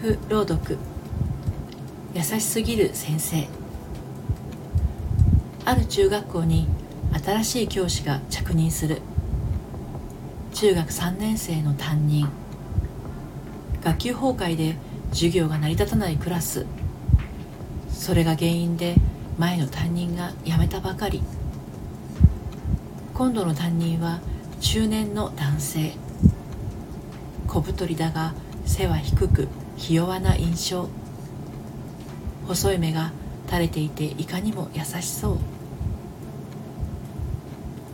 フ朗読。優しすぎる先生。ある中学校に新しい教師が着任する。中学3年生の担任。学級崩壊で授業が成り立たないクラス。それが原因で前の担任が辞めたばかり。今度の担任は中年の男性。小太りだが背は低くひ弱な印象。細い目が垂れていていかにも優しそう。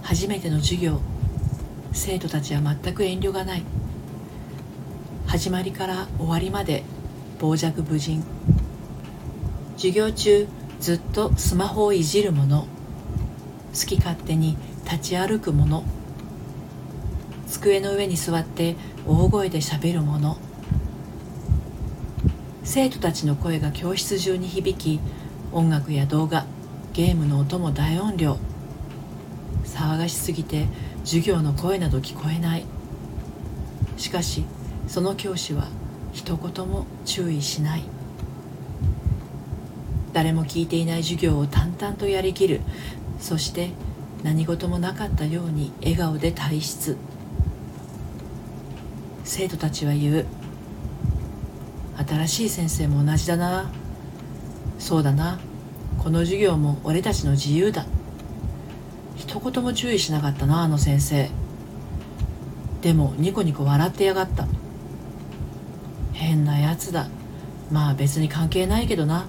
初めての授業生徒たちは全く遠慮がない。始まりから終わりまで傍若無人。授業中ずっとスマホをいじる者好き勝手に立ち歩く者机の上に座って大声でしゃべる者生徒たちの声が教室中に響き音楽や動画ゲームの音も大音量。騒がしすぎて授業の声など聞こえない。しかしその教師は一言も注意しない。誰も聞いていない授業を淡々とやりきる。そして何事もなかったように笑顔で退出。生徒たちは言う。新しい先生も同じだな。そうだな。この授業も俺たちの自由だ。一言も注意しなかったなあの先生。でもニコニコ笑ってやがった。変なやつだ。まあ別に関係ないけどな。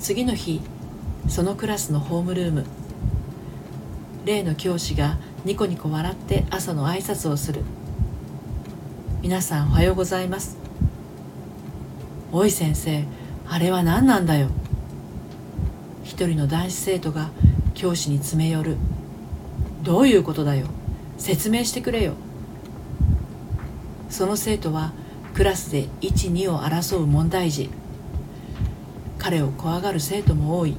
次の日そのクラスのホームルーム。例の教師がニコニコ笑って朝の挨拶をする。皆さんおはようございます。おい先生あれは何なんだよ。一人の男子生徒が教師に詰め寄る。どういうことだよ。説明してくれよ。その生徒はクラスで12を争う問題児。彼を怖がる生徒も多い。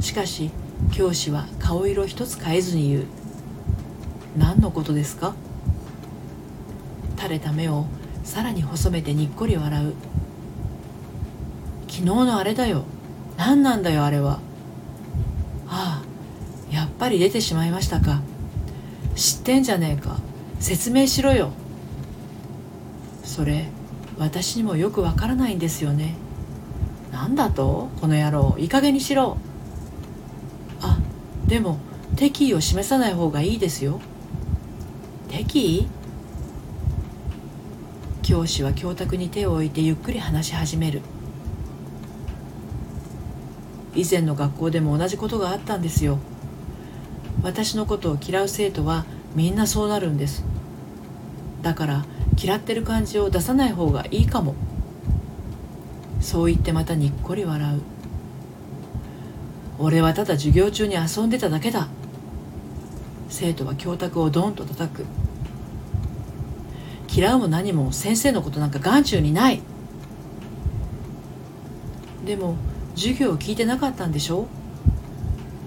しかし教師は顔色一つ変えずに言う。何のことですか？垂れた目をさらに細めてにっこり笑う。昨日のあれだよ。何なんだよあれは。ああやっぱり出てしまいましたか。知ってんじゃねえか。説明しろよ。それ私にもよくわからないんですよね。何だとこの野郎。いい加減にしろ。あでも敵意を示さない方がいいですよ。敵意？教師は教卓に手を置いてゆっくり話し始める。以前の学校でも同じことがあったんですよ。私のことを嫌う生徒はみんなそうなるんです。だから嫌ってる感じを出さない方がいいかも。そう言ってまたにっこり笑う。俺はただ授業中に遊んでただけだ。生徒は教卓をドンと叩く。嫌うも何も先生のことなんか眼中にない。でも授業を聞いてなかったんでしょ？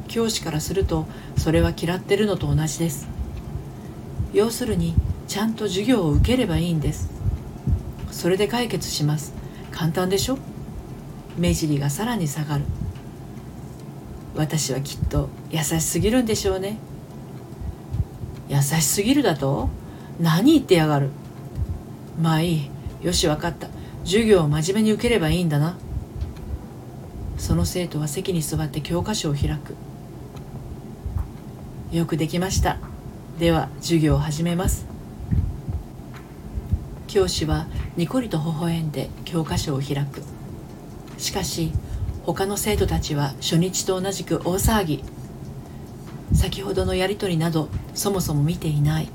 教師からするとそれは嫌ってるのと同じです。要するにちゃんと授業を受ければいいんです。それで解決します。簡単でしょ？目尻がさらに下がる。私はきっと優しすぎるんでしょうね。優しすぎるだと？何言ってやがる？まあいい。よし分かった。授業を真面目に受ければいいんだな。その生徒は席に座って教科書を開く。よくできました。では授業を始めます。教師はにこりと微笑んで教科書を開く。しかし他の生徒たちは初日と同じく大騒ぎ。先ほどのやり取りなどそもそも見ていない。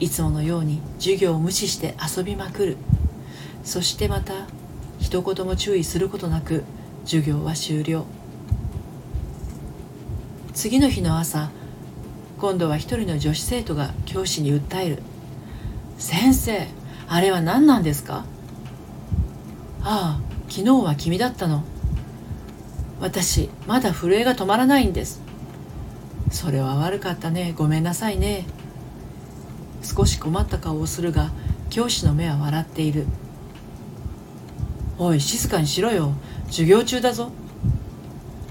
いつものように授業を無視して遊びまくる。そしてまた一言も注意することなく授業は終了。次の日の朝今度は一人の女子生徒が教師に訴える「先生あれは何なんですか?」ああ昨日は君だったの。私まだ震えが止まらないんです。それは悪かったね。ごめんなさいね。少し困った顔をするが教師の目は笑っているおい静かにしろよ。授業中だぞ。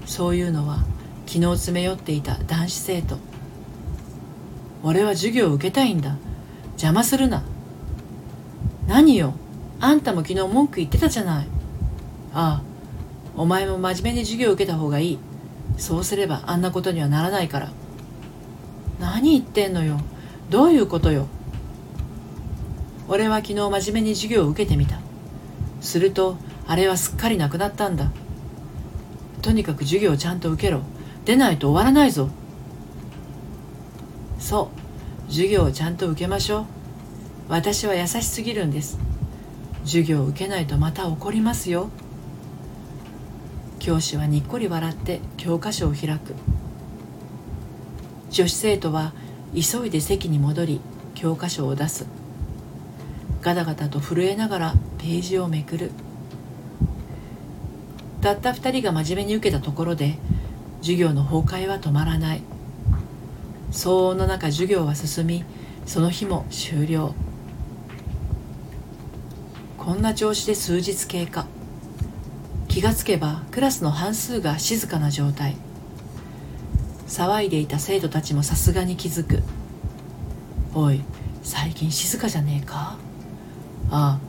そういうのは昨日詰め寄っていた男子生徒俺は授業を受けたいんだ。邪魔するな。何よ。あんたも昨日文句言ってたじゃない。ああ。お前も真面目に授業を受けた方がいい。そうすればあんなことにはならないから。何言ってんのよ。どういうことよ？俺は昨日真面目に授業を受けてみた。するとあれはすっかりなくなったんだ。とにかく授業をちゃんと受けろ。出ないと終わらないぞ。そう。授業をちゃんと受けましょう。私は優しすぎるんです。授業を受けないとまた怒りますよ。教師はにっこり笑って教科書を開く。女子生徒は急いで席に戻り教科書を出す。ガタガタと震えながらページをめくる。たった2人が真面目に受けたところで授業の崩壊は止まらない。騒音の中授業は進みその日も終了。こんな調子で数日経過。気がつけばクラスの半数が静かな状態。騒いでいた生徒たちもさすがに気づく。おい最近静かじゃねえか？ああ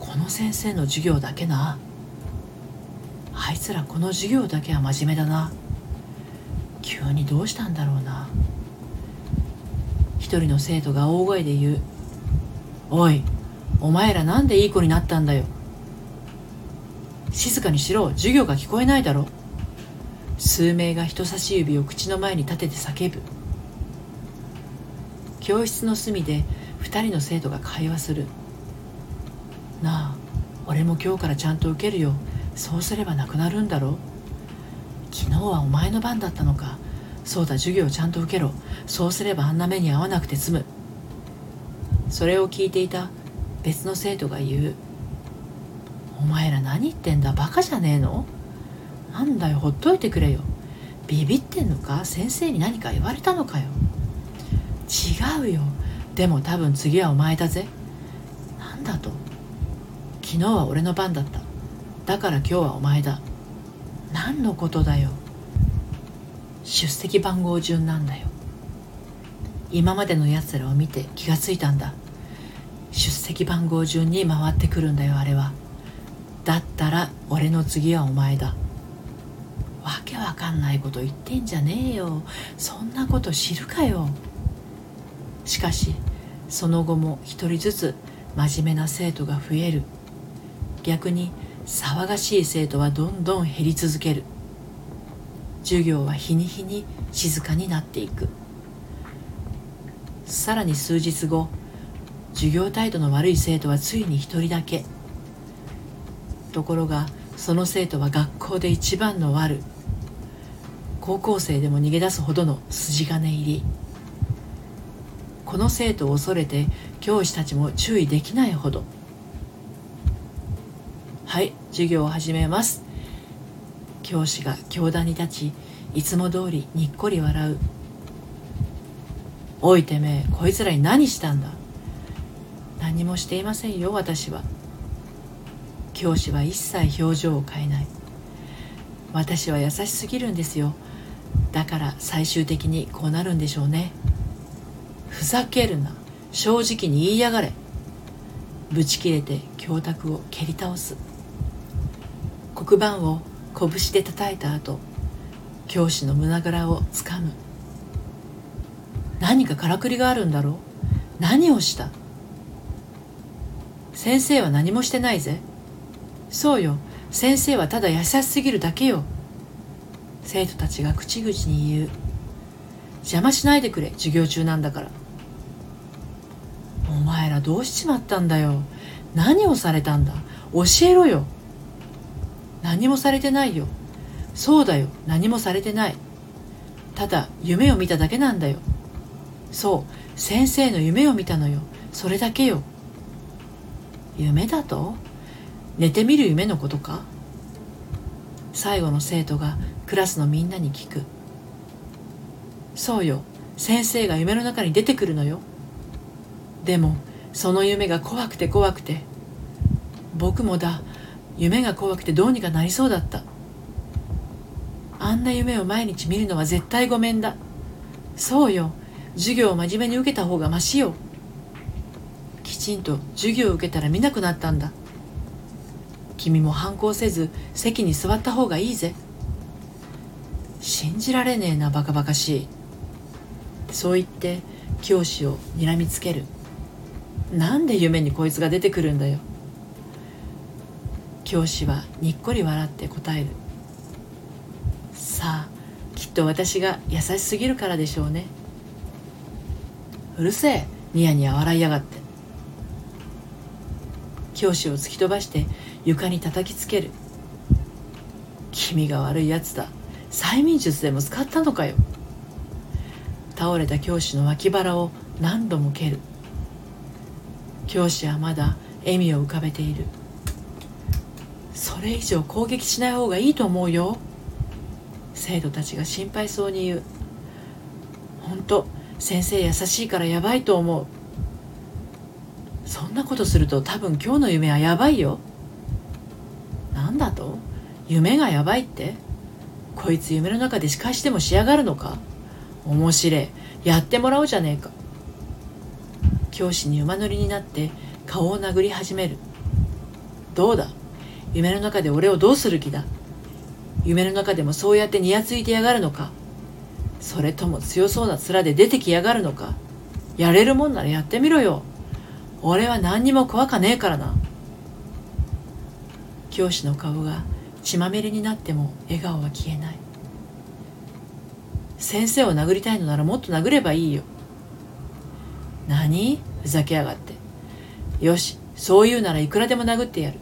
この先生の授業だけな。あいつらこの授業だけは真面目だな。急にどうしたんだろうな。一人の生徒が大声で言う「おいお前らなんでいい子になったんだよ。静かにしろ。授業が聞こえないだろ。数名が人差し指を口の前に立てて叫ぶ。教室の隅で2人の生徒が会話する。なあ俺も今日からちゃんと受けるよ。そうすればなくなるんだろ。昨日はお前の番だったのか。そうだ授業をちゃんと受けろ。そうすればあんな目に遭わなくて済む。それを聞いていた別の生徒が言う「お前ら何言ってんだ。バカじゃねえの。なんだよほっといてくれよ。ビビってんのか？先生に何か言われたのかよ。違うよ。でも多分次はお前だぜ。なんだと？昨日は俺の番だった。だから今日はお前だ。何のことだよ。出席番号順なんだよ。今までのやつらを見て気がついたんだ。出席番号順に回ってくるんだよあれは。だったら俺の次はお前だ。わかんないこと言ってんじゃねえよ。そんなこと知るかよ。しかしその後も一人ずつ真面目な生徒が増える。逆に騒がしい生徒はどんどん減り続ける。授業は日に日に静かになっていく。さらに数日後授業態度の悪い生徒はついに一人だけ。ところがその生徒は学校で一番の悪高校生でも逃げ出すほどの筋金入り。この生徒を恐れて教師たちも注意できないほど。はい授業を始めます。教師が教壇に立ちいつも通りにっこり笑う。おいてめえこいつらに何したんだ？何もしていませんよ私は。教師は一切表情を変えない。私は優しすぎるんですよ。だから最終的にこうなるんでしょうね。ふざけるな。正直に言いやがれ。ぶち切れて教託を蹴り倒す。黒板を拳で叩いた後教師の胸ぐらをつかむ。何かからくりがあるんだろう。何をした。先生は何もしてないぜ。そうよ。先生はただ優しすぎるだけよ。生徒たちが口々に言う。邪魔しないでくれ授業中なんだから。お前らどうしちまったんだよ。何をされたんだ。教えろよ。何もされてないよ。そうだよ。何もされてない。ただ夢を見ただけなんだよ。そう。先生の夢を見たのよ。それだけよ。夢だと？寝てみる夢のことか？最後の生徒がクラスのみんなに聞く。そうよ。先生が夢の中に出てくるのよ。でもその夢が怖くて怖くて。僕もだ。夢が怖くてどうにかなりそうだった。あんな夢を毎日見るのは絶対ごめんだ。そうよ。授業を真面目に受けた方がましよ。きちんと授業を受けたら見なくなったんだ。君も反抗せず席に座った方がいいぜ。信じられねえなバカバカしい。そう言って教師を睨みつける。なんで夢にこいつが出てくるんだよ。教師はにっこり笑って答える。さあきっと私が優しすぎるからでしょうね。うるせえニヤニヤ笑いやがって。教師を突き飛ばして床に叩きつける。君が悪いやつだ。催眠術でも使ったのかよ。倒れた教師の脇腹を何度も蹴る。教師はまだ笑みを浮かべている。それ以上攻撃しない方がいいと思うよ。生徒たちが心配そうに言う。本当先生優しいからやばいと思う。そんなことすると多分今日の夢はやばいよ。なんだと？夢がやばいって？こいつ夢の中で仕返しでもしやがるのか？面白い。やってもらおうじゃねえか。教師に馬乗りになって顔を殴り始める。どうだ？夢の中で俺をどうする気だ？夢の中でもそうやってにやついてやがるのか？それとも強そうな面で出てきやがるのか？やれるもんならやってみろよ。俺は何にも怖かねえからな。教師の顔が血まみれになっても笑顔は消えない。先生を殴りたいのならもっと殴ればいいよ。何？ふざけやがって。よしそう言うならいくらでも殴ってやる。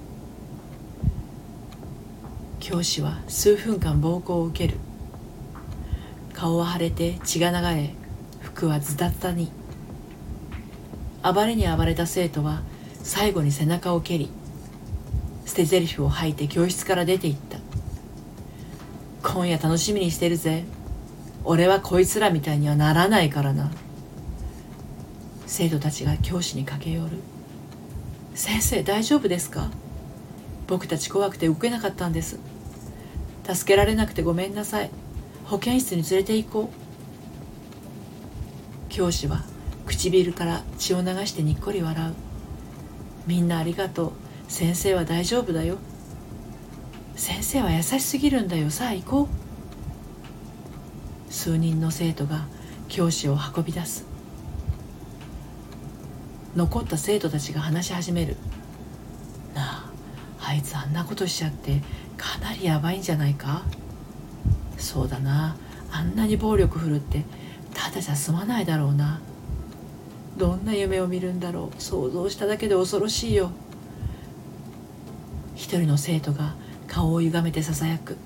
教師は数分間暴行を受ける。顔は腫れて血が流れ服はズタズタに。暴れに暴れた生徒は最後に背中を蹴り捨て台詞を吐いて教室から出て行った。今夜楽しみにしてるぜ。俺はこいつらみたいにはならないからな。生徒たちが教師に駆け寄る。先生大丈夫ですか？僕たち怖くて動けなかったんです。助けられなくてごめんなさい。保健室に連れて行こう。教師は唇から血を流してにっこり笑う。みんなありがとう。先生は大丈夫だよ。先生は優しすぎるんだよ。さあ行こう。数人の生徒が教師を運び出す。残った生徒たちが話し始める。なああいつあんなことしちゃってかなりやばいんじゃないか？そうだな。あんなに暴力振るってただじゃ済まないだろうな。どんな夢を見るんだろう。想像しただけで恐ろしいよ。一人の生徒が顔を歪めてささやく。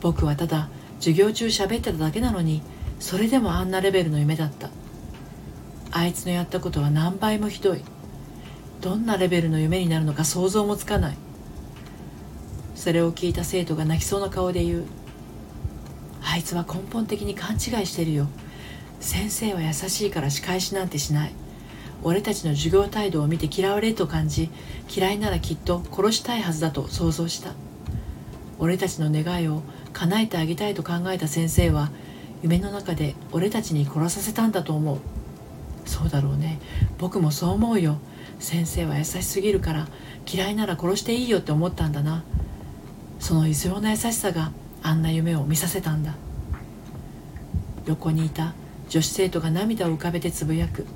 僕はただ授業中喋ってただけなのにそれでもあんなレベルの夢だった。あいつのやったことは何倍もひどい。どんなレベルの夢になるのか想像もつかない。それを聞いた生徒が泣きそうな顔で言う。あいつは根本的に勘違いしてるよ。先生は優しいから仕返しなんてしない。俺たちの授業態度を見て嫌われると感じ嫌いならきっと殺したいはずだと想像した。俺たちの願いを叶えてあげたいと考えた先生は夢の中で俺たちに殺させたんだと思う。そうだろうね。僕もそう思うよ。先生は優しすぎるから嫌いなら殺していいよって思ったんだな。その異常な優しさがあんな夢を見させたんだ。横にいた女子生徒が涙を浮かべてつぶやく。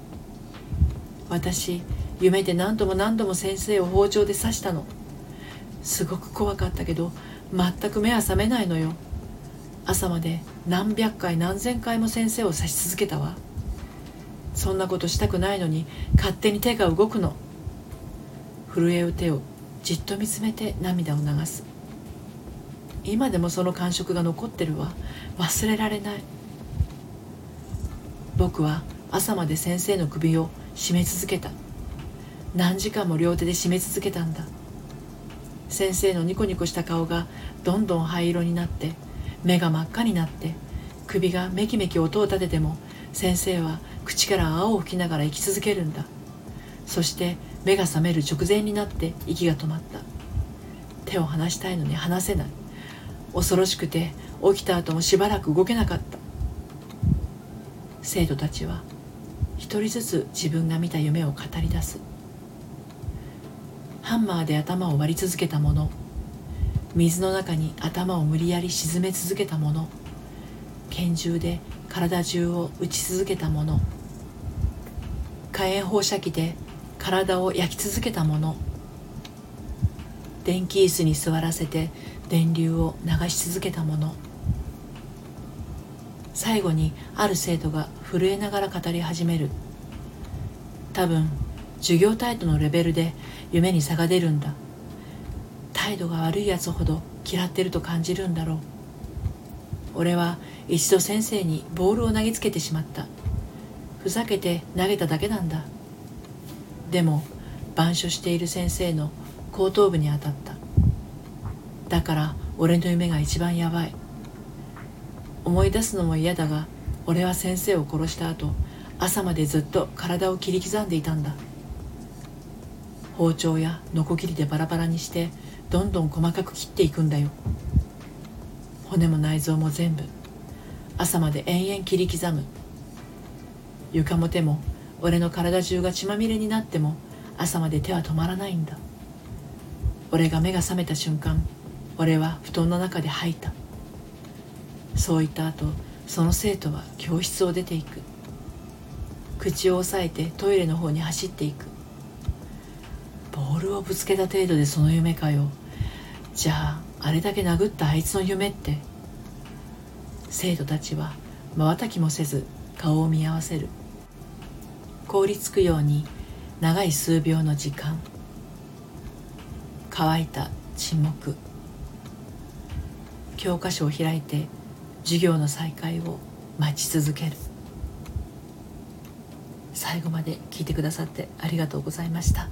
私夢で何度も何度も先生を包丁で刺したの。すごく怖かったけど全く目は覚めないのよ。朝まで何百回何千回も先生を刺し続けたわ。そんなことしたくないのに勝手に手が動くの。震える手をじっと見つめて涙を流す。今でもその感触が残ってるわ。忘れられない。僕は朝まで先生の首を絞め続けた。何時間も両手で締め続けたんだ。先生のニコニコした顔がどんどん灰色になって目が真っ赤になって首がめきめき音を立てても先生は口から泡を吹きながら生き続けるんだ。そして目が覚める直前になって息が止まった。手を離したいのに離せない。恐ろしくて起きた後もしばらく動けなかった。生徒たちは一人ずつ自分が見た夢を語り出す。ハンマーで頭を割り続けた者水の中に頭を無理やり沈め続けた者拳銃で体中を打ち続けた者火炎放射器で体を焼き続けた者電気椅子に座らせて電流を流し続けた者最後にある生徒が震えながら語り始める。多分授業態度のレベルで夢に差が出るんだ。態度が悪いやつほど嫌ってると感じるんだろう。俺は一度先生にボールを投げつけてしまった。ふざけて投げただけなんだ。でも板書している先生の後頭部に当たった。だから俺の夢が一番やばい。思い出すのも嫌だが俺は先生を殺した後朝までずっと体を切り刻んでいたんだ。包丁やノコギリでバラバラにしてどんどん細かく切っていくんだよ。骨も内臓も全部朝まで延々切り刻む。床も手も俺の体中が血まみれになっても朝まで手は止まらないんだ。俺が目が覚めた瞬間俺は布団の中で吐いた。そう言った後その生徒は教室を出ていく。口を押さえてトイレの方に走っていく。ボールをぶつけた程度でその夢かよ。じゃああれだけ殴ったあいつの夢って。生徒たちはまばたきもせず顔を見合わせる。凍りつくように長い数秒の時間。乾いた沈黙。教科書を開いて授業の再開を待ち続ける最後まで聞いてくださってありがとうございました。